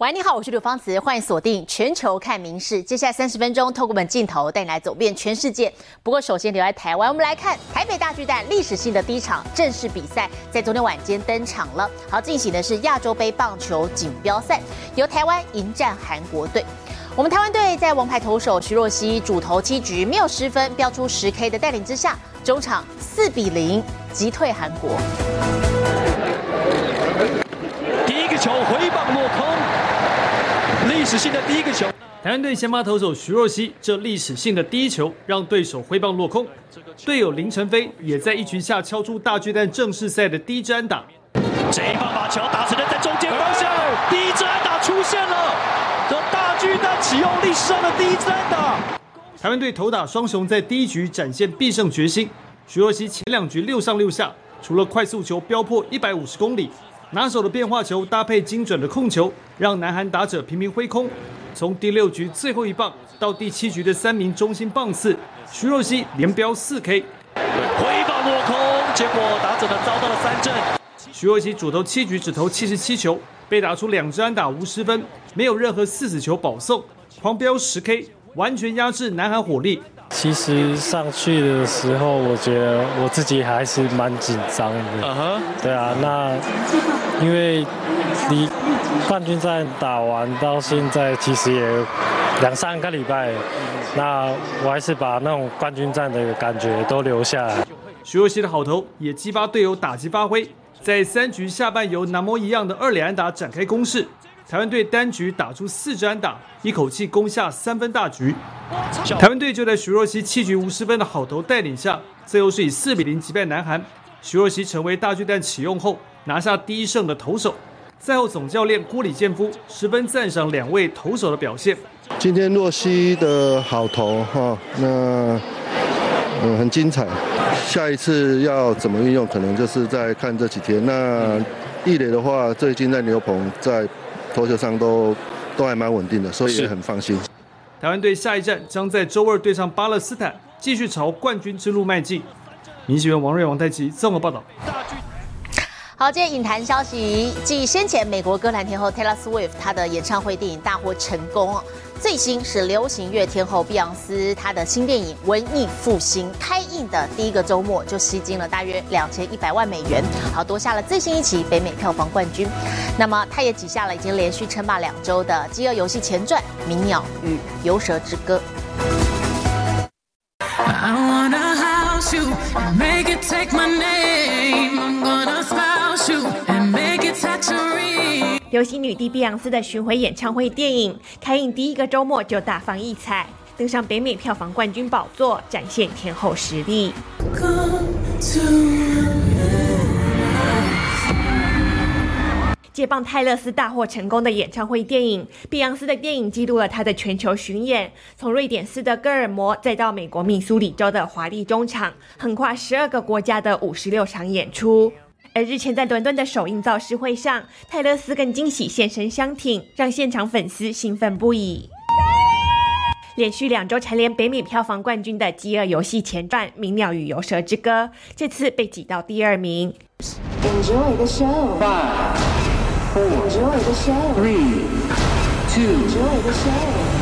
喂，你好，我是刘芳慈，欢迎锁定全球看名事。接下来三十分钟，透过我们镜头带你来走遍全世界。不过首先留在台湾，我们来看台北大巨蛋历史性的第一场正式比赛，在昨天晚间登场了。好，进行的是亚洲杯棒球锦标赛，由台湾迎战韩国队。我们台湾队在王牌投手徐若曦主投七局没有失分，标出十 K 的带领之下，中场四比零击退韩国。第一个球回棒落空。历史性的第一个球，台湾队先发投手徐若曦这历史性的第一球让对手挥棒落空，队友林晨飞也在一局下敲出大巨蛋正式赛的第一支安打。这一棒把球打成了在中间方向，第一支安打出现了，这大巨蛋启用历史上的第一支安打。台湾队投打双雄在第一局展现必胜决心，徐若曦前两局六上六下，除了快速球飙破一百五十公里。拿手的变化球搭配精准的控球，让南韩打者频频挥空。从第六局最后一棒到第七局的三名中心棒次，徐若曦连飙四 K，挥棒落空，结果打者呢遭到了三振。徐若曦主投七局只投七十七球，被打出两支安打无失分，没有任何四死球保送，狂飙十 K，完全压制南韩火力。其实上去的时候，我觉得我自己还是蛮紧张的。嗯哼，对啊，那因为离冠军战打完到现在，其实也两三个礼拜，那我还是把那种冠军战的感觉都留下来。徐若曦的好投也激发队友打击发挥，在三局下半由南模一样的二连安打展开攻势。台湾队单局打出四支安打，一口气攻下三分大局。台湾队就在徐若曦七局无失分的好投带领下，最后是以四比零击败南韩。徐若曦成为大巨蛋启用后拿下第一胜的投手。赛后总教练郭李建夫十分赞赏两位投手的表现。今天若曦的好投哈，那嗯很精彩。下一次要怎么运用，可能就是在看这几天。那易磊的话，最近在牛棚在。投球上都都还蛮稳定的，所以也很放心。台湾队下一站将在周二对上巴勒斯坦，继续朝冠军之路迈进。明星员王瑞、王太极综合报道。好，今天影坛消息，继先前美国歌坛天后 Taylor Swift 她的演唱会电影大获成功。最新是流行乐天后碧昂斯，她的新电影《文艺复兴》开映的第一个周末就吸金了大约两千一百万美元，好夺下了最新一期北美票房冠军。那么，她也挤下了已经连续称霸两周的《饥饿游戏》前传《鸣鸟与游蛇之歌》。流行女帝碧昂斯的巡回演唱会电影开映第一个周末就大放异彩，登上北美票房冠军宝座，展现天后实力。接棒泰勒斯大获成功的演唱会电影，碧昂斯的电影记录了她的全球巡演，从瑞典斯德哥尔摩再到美国密苏里州的华丽中场，横跨十二个国家的五十六场演出。而日前在伦敦的首映造势会上泰勒斯更惊喜现身相挺让现场粉丝兴奋不已。连续两周蝉联北美票房冠军的饥饿游戏前传鸣鸟与游蛇之歌这次被挤到第二名。Enjoy the show. Five enjoy the show. Three two joy the show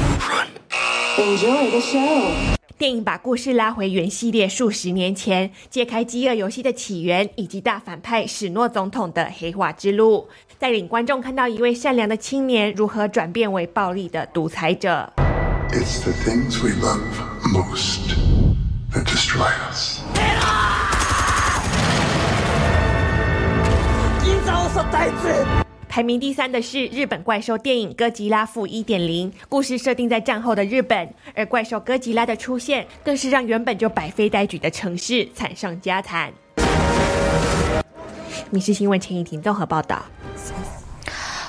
enjoy the show. 电影把故事拉回原系列数十年前，揭开饥饿游戏的起源以及大反派史诺总统的黑化之路，带领观众看到一位善良的青年如何转变为暴力的独裁者。It's the things we love most that destroy us。今早所带子。排名第三的是日本怪兽电影《哥吉拉负一点零》，故事设定在战后的日本，而怪兽哥吉拉的出现，更是让原本就百废待举的城市惨上加惨。《民事新闻》前一庭综合报道。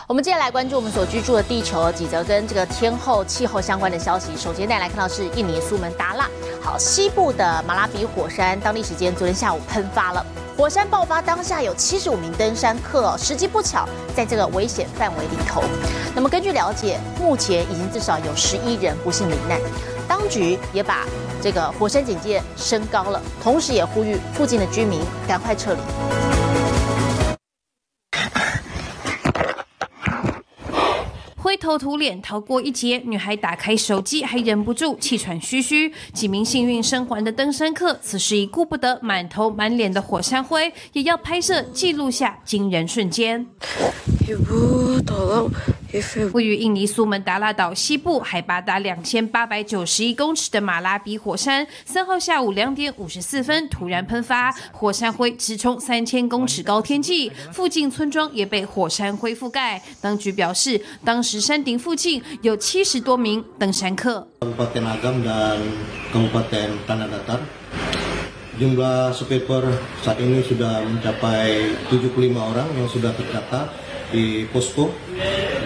我们接下来关注我们所居住的地球几则跟这个天候、气候相关的消息。首先带来看到是印尼苏门答腊，好，西部的马拉比火山，当地时间昨天下午喷发了。火山爆发当下有七十五名登山客，时机不巧在这个危险范围里头。那么根据了解，目前已经至少有十一人不幸罹难，当局也把这个火山警戒升高了，同时也呼吁附近的居民赶快撤离。灰头土脸逃过一劫，女孩打开手机还忍不住气喘吁吁。几名幸运生还的登山客，此时已顾不得满头满脸的火山灰，也要拍摄记录下惊人瞬间。位于印尼苏门答腊岛西部，海拔达两千八百九十一公尺的马拉比火山，三号下午两点五十四分突然喷发，火山灰直冲三千公尺高天际，附近村庄也被火山灰覆盖。当局表示，当时山顶附近有七十多名登山客。Jumlah speaker saat ini sudah mencapai 75 orang yang sudah terdata di posko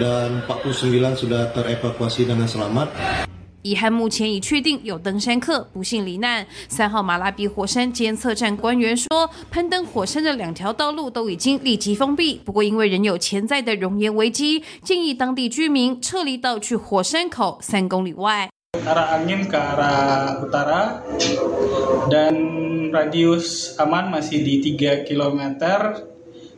dan 49 sudah terevakuasi dengan selamat. 遗憾，目前已确定有登山客不幸罹难。三号马拉比火山监测站官员说，攀登火山的两条道路都已经立即封闭，不过因为仍有潜在的熔岩危机，建议当地居民撤离到去火山口三公里外。arah angin ke arah utara dan radius aman masih di 3 km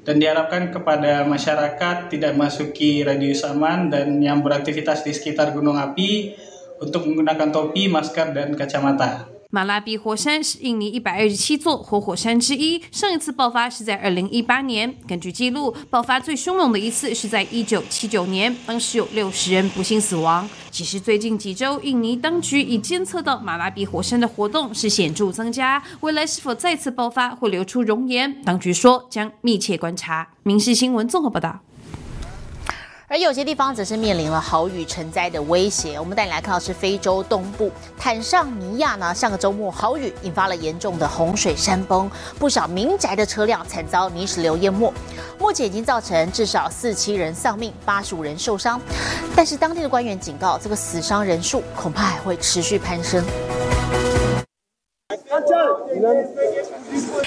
dan diharapkan kepada masyarakat tidak masuki radius aman dan yang beraktivitas di sekitar gunung api untuk menggunakan topi, masker, dan kacamata. 马拉比火山是印尼一百二十七座活火山之一，上一次爆发是在二零一八年。根据记录，爆发最凶猛的一次是在一九七九年，当时有六十人不幸死亡。其实最近几周，印尼当局已监测到马拉比火山的活动是显著增加，未来是否再次爆发或流出熔岩，当局说将密切观察。民事新闻综合报道。而有些地方则是面临了豪雨成灾的威胁。我们带你来看到是非洲东部坦桑尼亚呢，上个周末豪雨引发了严重的洪水山崩，不少民宅的车辆惨遭泥石流淹没。目前已经造成至少四七人丧命，八十五人受伤。但是当地的官员警告，这个死伤人数恐怕还会持续攀升。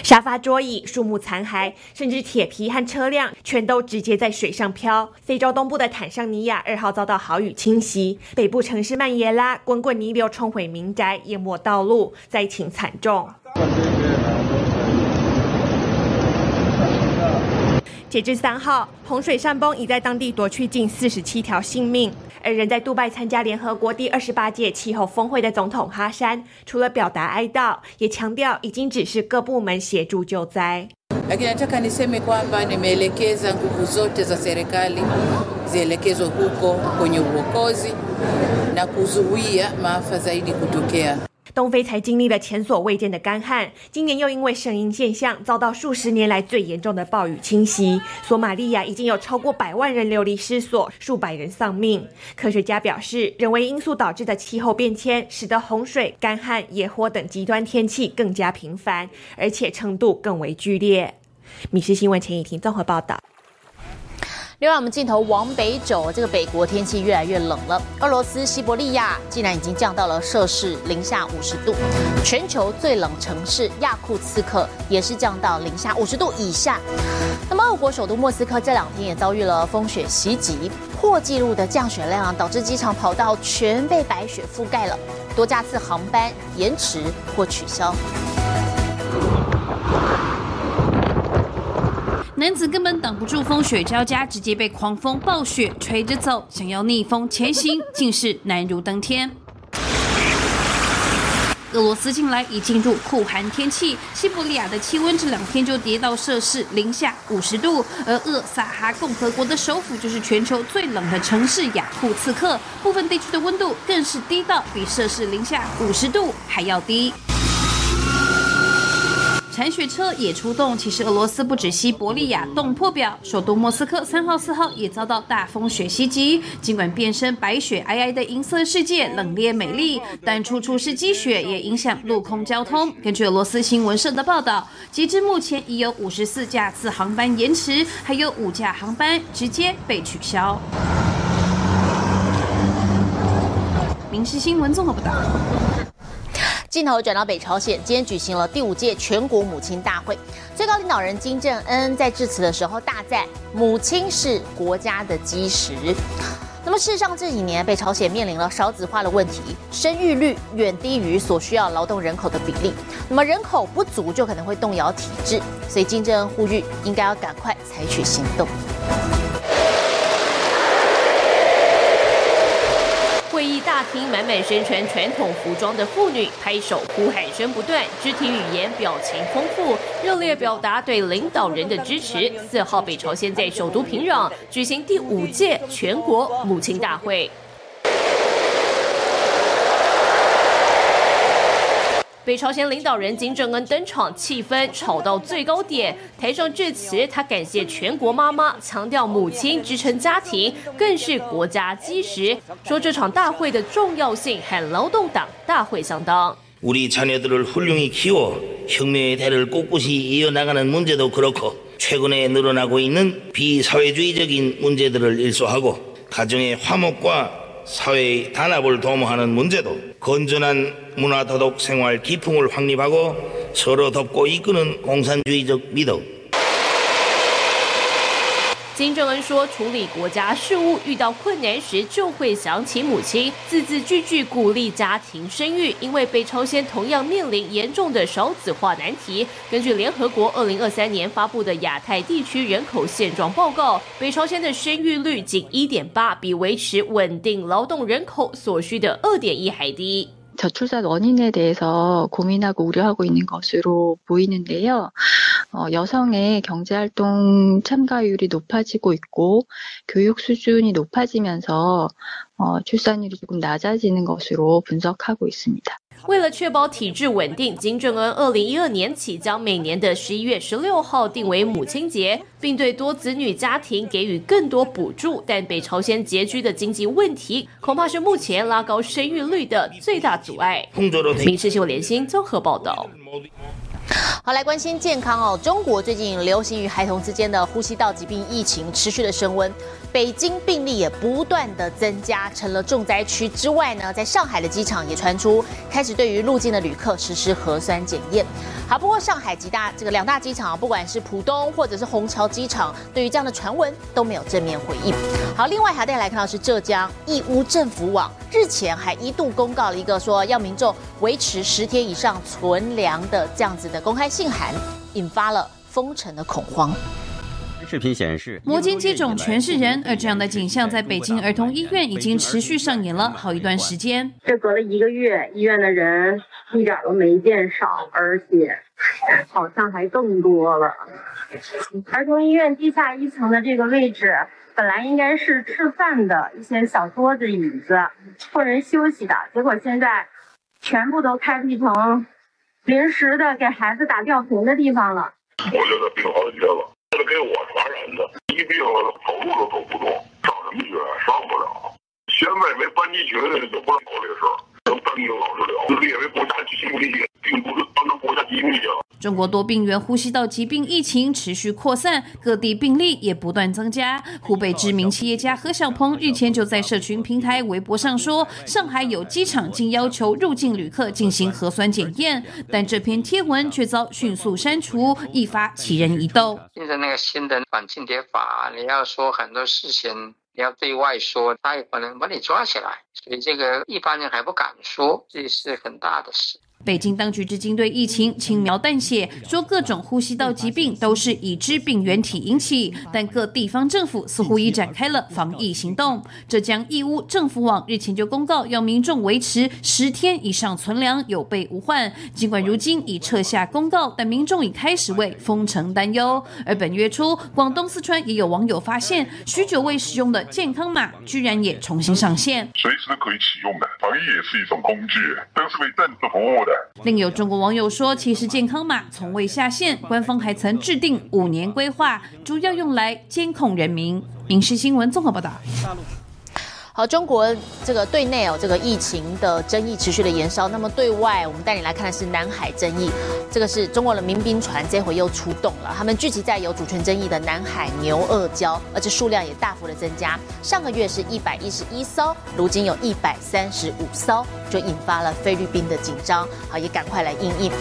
沙发、桌椅、树木残骸，甚至铁皮和车辆，全都直接在水上漂。非洲东部的坦桑尼亚二号遭到豪雨侵袭，北部城市曼耶拉滚滚泥流冲毁民宅，淹没道路，灾情惨重。截至三号洪水山崩已在当地夺去近四十七条性命。而人在杜拜参加联合国第二十八届气候峰会的总统哈山除了表达哀悼也强调已经指示各部门协助救灾。东非才经历了前所未见的干旱，今年又因为声音现象遭到数十年来最严重的暴雨侵袭。索马利亚已经有超过百万人流离失所，数百人丧命。科学家表示，人为因素导致的气候变迁，使得洪水、干旱、野火等极端天气更加频繁，而且程度更为剧烈。米氏新闻钱以婷综合报道。另外，我们镜头往北走，这个北国天气越来越冷了。俄罗斯西伯利亚竟然已经降到了摄氏零下五十度，全球最冷城市亚库茨克也是降到零下五十度以下。那么，俄国首都莫斯科这两天也遭遇了风雪袭击，破纪录的降雪量导致机场跑道全被白雪覆盖了，多架次航班延迟或取消。男子根本挡不住风雪交加，直接被狂风暴雪吹着走，想要逆风前行，竟是难如登天。俄罗斯近来已进入酷寒天气，西伯利亚的气温这两天就跌到摄氏零下五十度，而厄萨哈共和国的首府就是全球最冷的城市雅库茨克，部分地区的温度更是低到比摄氏零下五十度还要低。铲雪车也出动。其实俄罗斯不止西伯利亚冻破表，首都莫斯科三号、四号也遭到大风雪袭击。尽管变身白雪皑皑的银色世界冷冽美丽，但处处是积雪，也影响陆空交通。根据俄罗斯新闻社的报道，截至目前已有五十四架次航班延迟，还有五架航班直接被取消。民事新闻综合报道。镜头转到北朝鲜，今天举行了第五届全国母亲大会。最高领导人金正恩在致辞的时候大赞母亲是国家的基石。那么事实上这几年北朝鲜面临了少子化的问题，生育率远低于所需要劳动人口的比例。那么人口不足就可能会动摇体制，所以金正恩呼吁应该要赶快采取行动。大厅，满满身穿传统服装的妇女拍手呼喊声不断，肢体语言表情丰富，热烈表达对领导人的支持。四号，北朝鲜在首都平壤举行第五届全国母亲大会。北朝鲜领导人金正恩登场，气氛炒到最高点。台上致辞，他感谢全国妈妈，强调母亲支撑家庭更是国家基石。说这场大会的重要性和劳动党大会相当。우리자녀들을훌륭히키워혁명의대를꼿꼿이이어나가는문제도그렇고최근에늘어나고있는비사회주의적인문제들을일소하고가정의화목과 사회의 단합을 도모하는 문제도 건전한 문화 도덕 생활 기풍을 확립하고 서로 돕고 이끄는 공산주의적 미덕 金正恩说：“处理国家事务遇到困难时，就会想起母亲，字字句句鼓励家庭生育。因为北朝鲜同样面临严重的少子化难题。根据联合国二零二三年发布的亚太地区人口现状报告，北朝鲜的生育率仅一点八，比维持稳定劳动人口所需的二点一还低。” 저출산 원인에 대해서 고민하고 우려하고 있는 것으로 보이는데요. 어, 여성의 경제활동 참가율이 높아지고 있고 교육 수준이 높아지면서 어, 출산율이 조금 낮아지는 것으로 분석하고 있습니다. 为了确保体制稳定，金正恩二零一二年起将每年的十一月十六号定为母亲节，并对多子女家庭给予更多补助。但北朝鲜拮据的经济问题，恐怕是目前拉高生育率的最大阻碍。民事新闻联新综合报道。好，来关心健康哦。中国最近流行于孩童之间的呼吸道疾病疫情持续的升温。北京病例也不断的增加，成了重灾区。之外呢，在上海的机场也传出开始对于入境的旅客实施核酸检验。好，不过上海几大这个两大机场，不管是浦东或者是虹桥机场，对于这样的传闻都没有正面回应。好，另外还带来看到是浙江义乌政府网日前还一度公告了一个说要民众维持十天以上存粮的这样子的公开信函，引发了封城的恐慌。视频显示，魔晶接种全是人，而这样的景象在北京儿童医院已经持续上演了好一段时间。这隔了一个月，医院的人一点都没见少，而且好像还更多了。儿童医院地下一层的这个位置，本来应该是吃饭的一些小桌子、椅子，供人休息的，结果现在全部都开辟成临时的给孩子打吊瓶的地方了。我觉得病好几天了。是给我传染的，一病了走路都走不动，上什么学上不了。现在没班级群的就不让搞这事儿，等班级老师聊，列为国家机密，并不是当成国家机密了。中国多病源呼吸道疾病疫情持续扩散，各地病例也不断增加。湖北知名企业家何小鹏日前就在社群平台微博上说，上海有机场竟要求入境旅客进行核酸检验，但这篇贴文却遭迅速删除，一发奇人疑窦。现在那个新的反间谍法，你要说很多事情，你要对外说，他有可能把你抓起来，所以这个一般人还不敢说，这是很大的事。北京当局至今对疫情轻描淡写，说各种呼吸道疾病都是已知病原体引起，但各地方政府似乎已展开了防疫行动。浙江义乌政府网日前就公告，要民众维持十天以上存粮，有备无患。尽管如今已撤下公告，但民众已开始为封城担忧。而本月初，广东四川也有网友发现，许久未使用的健康码居然也重新上线，随时可以启用的，防疫也是一种工具，都是为政治服务另有中国网友说，其实健康码从未下线，官方还曾制定五年规划，主要用来监控人民。影视新闻综合报道。好，中国这个对内哦，这个疫情的争议持续的延烧。那么对外，我们带你来看的是南海争议。这个是中国的民兵船这回又出动了，他们聚集在有主权争议的南海牛二礁，而且数量也大幅的增加。上个月是一百一十一艘，如今有一百三十五艘，就引发了菲律宾的紧张。好，也赶快来应应。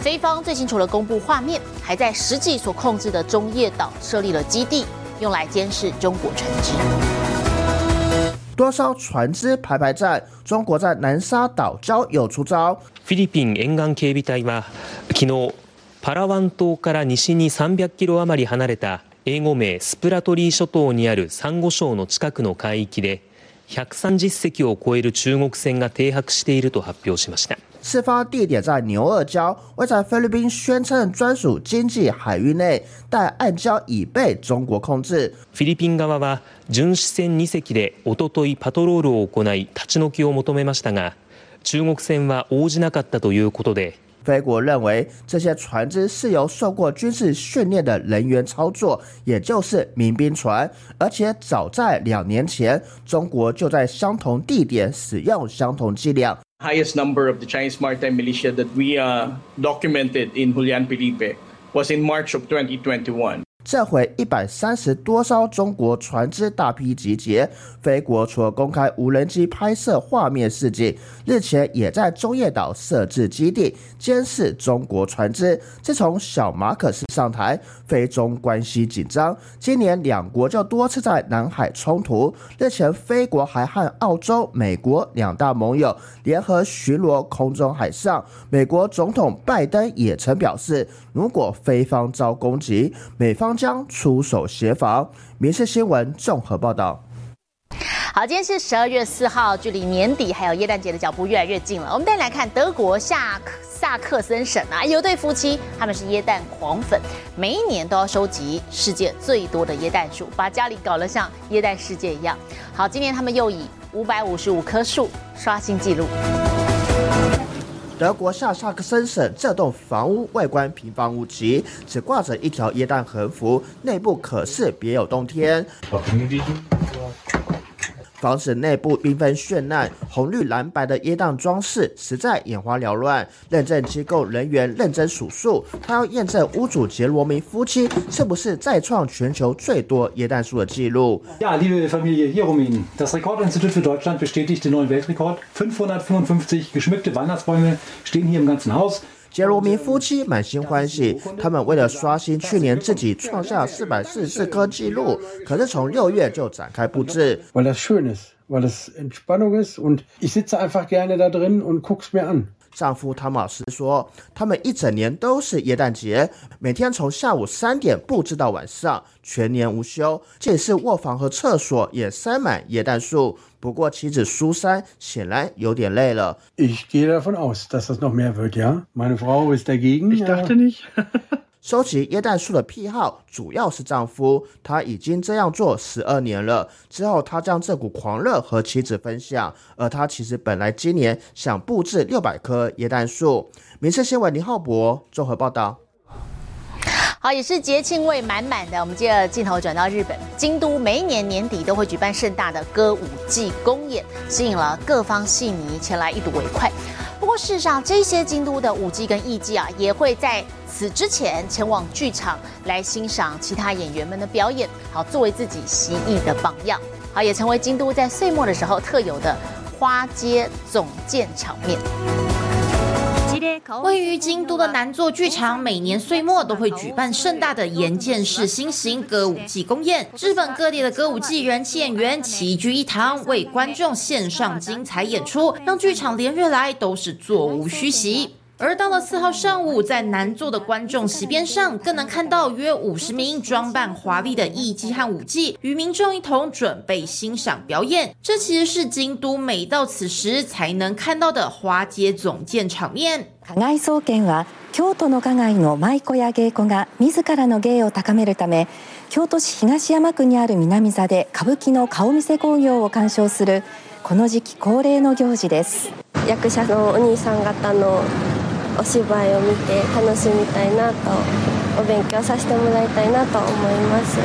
菲方最新除了公布画面，还在实际所控制的中叶岛设立了基地，用来监视中国船只。多艘船只排排站，中国在南沙岛礁有出招。フィリピン沿岸警備隊は昨日パラワン島から西に300キロ余り離れた英語名スプラトリー諸島にあるサンゴ礁の近くの海域で130隻を超える中国船が停泊していると発表しました。事发地点在牛二礁，位在菲律宾宣称专属经济海域内，但暗礁已被中国控制。フィリピン側は巡視船2隻でおとといパトロールを行い立ち退きを求めましたが、中国船は応じなかったということで。菲国认为这些船只是由受过军事训练的人员操作，也就是民兵船，而且早在两年前，中国就在相同地点使用相同剂量。highest number of the Chinese maritime militia that we uh, documented in Julian Felipe was in March of 2021. 这回一百三十多艘中国船只大批集结，菲国除了公开无人机拍摄画面示警，日前也在中业岛设置基地监视中国船只。自从小马可斯上台，菲中关系紧张，今年两国就多次在南海冲突。日前，菲国还和澳洲、美国两大盟友联合巡逻空中海上。美国总统拜登也曾表示，如果菲方遭攻击，美方。将出手协防。民事新闻综合报道。好，今天是十二月四号，距离年底还有耶诞节的脚步越来越近了。我们再来看德国夏萨克森省啊，有对夫妻，他们是耶诞狂粉，每一年都要收集世界最多的耶诞树，把家里搞得像耶诞世界一样。好，今年他们又以五百五十五棵树刷新纪录。德国下萨克森省这栋房屋外观平房无奇，只挂着一条耶诞横幅，内部可是别有洞天。房子内部缤纷绚烂，红绿蓝白的椰蛋装饰实在眼花缭乱。认证机构人员认真数数，他要验证屋主杰罗明夫妻是不是再创全球最多椰蛋树的纪录。Ja, liebe Familie Jeromin, das Rekordinstitut für Deutschland bestätigt den neuen Weltrekord. 555 geschmückte Weihnachtsbäume stehen hier im ganzen Haus. 杰罗明夫妻满心欢喜，他们为了刷新去年自己创下四百四十四颗纪录，可是从六月就展开布置。丈夫汤姆老师说：“他们一整年都是耶诞节，每天从下午三点布置到晚上，全年无休。这也是卧房和厕所也塞满耶诞树。不过妻子苏珊显然有点累了。” Ich gehe davon aus, dass das noch mehr wird, ja. Meine Frau ist dagegen. Ich dachte nicht. 收集椰蛋树的癖好主要是丈夫，他已经这样做十二年了。之后，他将这股狂热和妻子分享，而他其实本来今年想布置六百棵椰蛋树。民生新闻林浩博综合报道。好，也是节庆味满满的。我们接着镜头转到日本京都，每一年年底都会举办盛大的歌舞伎公演，吸引了各方戏迷前来一睹为快。不过，事实上，这些京都的舞伎跟艺伎啊，也会在此之前前往剧场来欣赏其他演员们的表演，好作为自己习艺的榜样。好，也成为京都在岁末的时候特有的花街总见场面。位于京都的南座剧场，每年岁末都会举办盛大的岩见式新型歌舞伎公演。日本各地的歌舞伎人气演员齐聚一堂，为观众献上精彩演出，让剧场连日来都是座无虚席。而到了四号上午，在南座的观众席边上，更能看到约五十名装扮华丽的艺伎和舞伎，与民众一同准备欣赏表演。这其实是京都每到此时才能看到的花街总见场面。加害総研は京都の加害の舞妓や芸妓が自らの芸を高めるため京都市東山区にある南座で歌舞伎の顔見世興行を鑑賞するこの時期恒例の行事です役者のお兄さん方の お芝居を見て楽しみたいなとお勉強させてもらいたいなと思います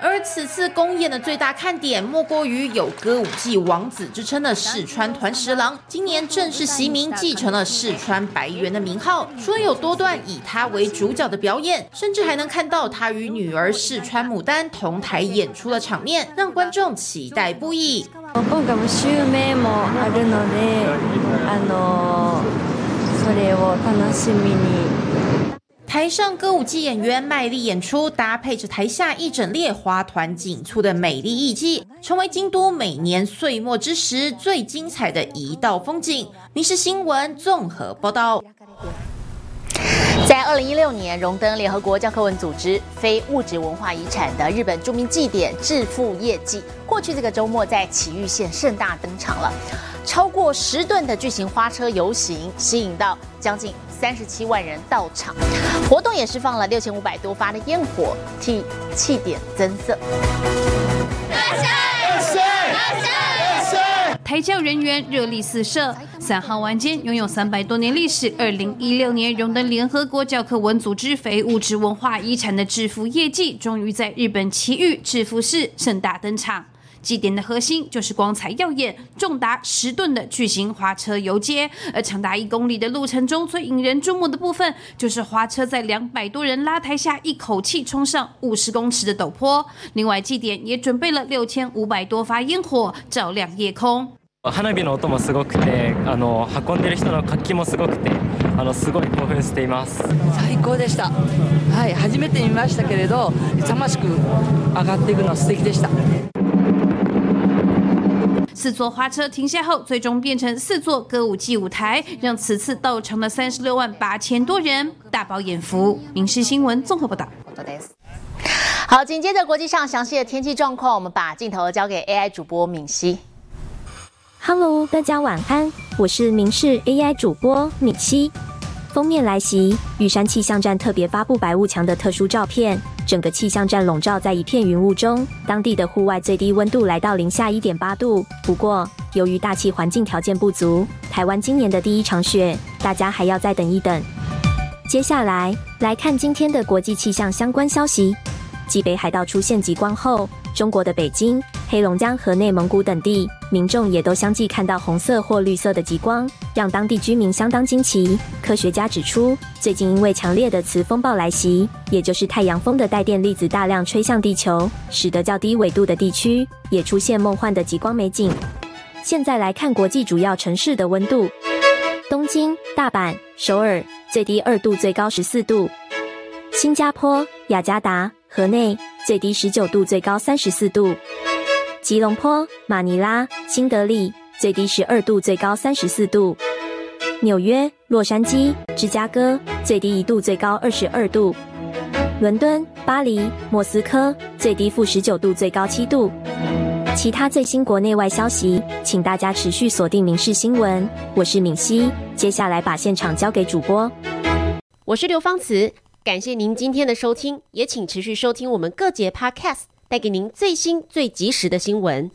而此次公演的最大看点，莫过于有歌舞伎王子之称的四川团十郎，今年正式袭名，继承了四川白猿的名号。除了有多段以他为主角的表演，甚至还能看到他与女儿四川牡丹同台演出的场面，让观众期待不已。今回も襲名もあるので、あの それを楽しみに。台上歌舞伎演员卖力演出，搭配着台下一整列花团锦簇的美丽艺伎，成为京都每年岁末之时最精彩的一道风景。民事新闻综合报道。 在二零一六年荣登联合国教科文组织非物质文化遗产的日本著名祭典致富业绩，过去这个周末在埼玉县盛大登场了，超过十吨的巨型花车游行，吸引到将近三十七万人到场。活动也释放了六千五百多发的烟火，替祭典增色。台教人员热力四射。三号晚间，拥有三百多年历史、二零一六年荣登联合国教科文组织非物质文化遗产的制服业绩，终于在日本奇遇制服市盛大登场。祭典的核心就是光彩耀眼、重达十吨的巨型花车游街，而长达一公里的路程中，最引人注目的部分就是花车在两百多人拉抬下，一口气冲上五十公尺的陡坡。另外，祭典也准备了六千五百多发烟火，照亮夜空。花火の音もすごくて、あの運んでる人の活気もすごくて、あのすごい興奮しています。最高でした。はい、初めて見ましたけれど、勇ましく上がっていくの素敵でした。 四座花车停下后，最终变成四座歌舞伎舞台，让此次到场的三十六万八千多人大饱眼福。民事新闻综合报道。好，紧接着国际上详细的天气状况，我们把镜头交给 AI 主播敏熙。Hello，大家晚安，我是明视 AI 主播敏熙。封面来袭，玉山气象站特别发布白雾墙的特殊照片，整个气象站笼罩在一片云雾中，当地的户外最低温度来到零下一点八度。不过，由于大气环境条件不足，台湾今年的第一场雪，大家还要再等一等。接下来来看今天的国际气象相关消息，继北海道出现极光后，中国的北京。黑龙江和内蒙古等地民众也都相继看到红色或绿色的极光，让当地居民相当惊奇。科学家指出，最近因为强烈的磁风暴来袭，也就是太阳风的带电粒子大量吹向地球，使得较低纬度的地区也出现梦幻的极光美景。现在来看国际主要城市的温度：东京、大阪、首尔最低二度，最高十四度；新加坡、雅加达、河内最低十九度，最高三十四度。吉隆坡、马尼拉、新德里最低十二度，最高三十四度；纽约、洛杉矶、芝加哥最低一度，最高二十二度；伦敦、巴黎、莫斯科最低负十九度，最高七度。其他最新国内外消息，请大家持续锁定《民事新闻》。我是敏熙，接下来把现场交给主播。我是刘芳慈，感谢您今天的收听，也请持续收听我们各节 Podcast。带给您最新最及时的新闻。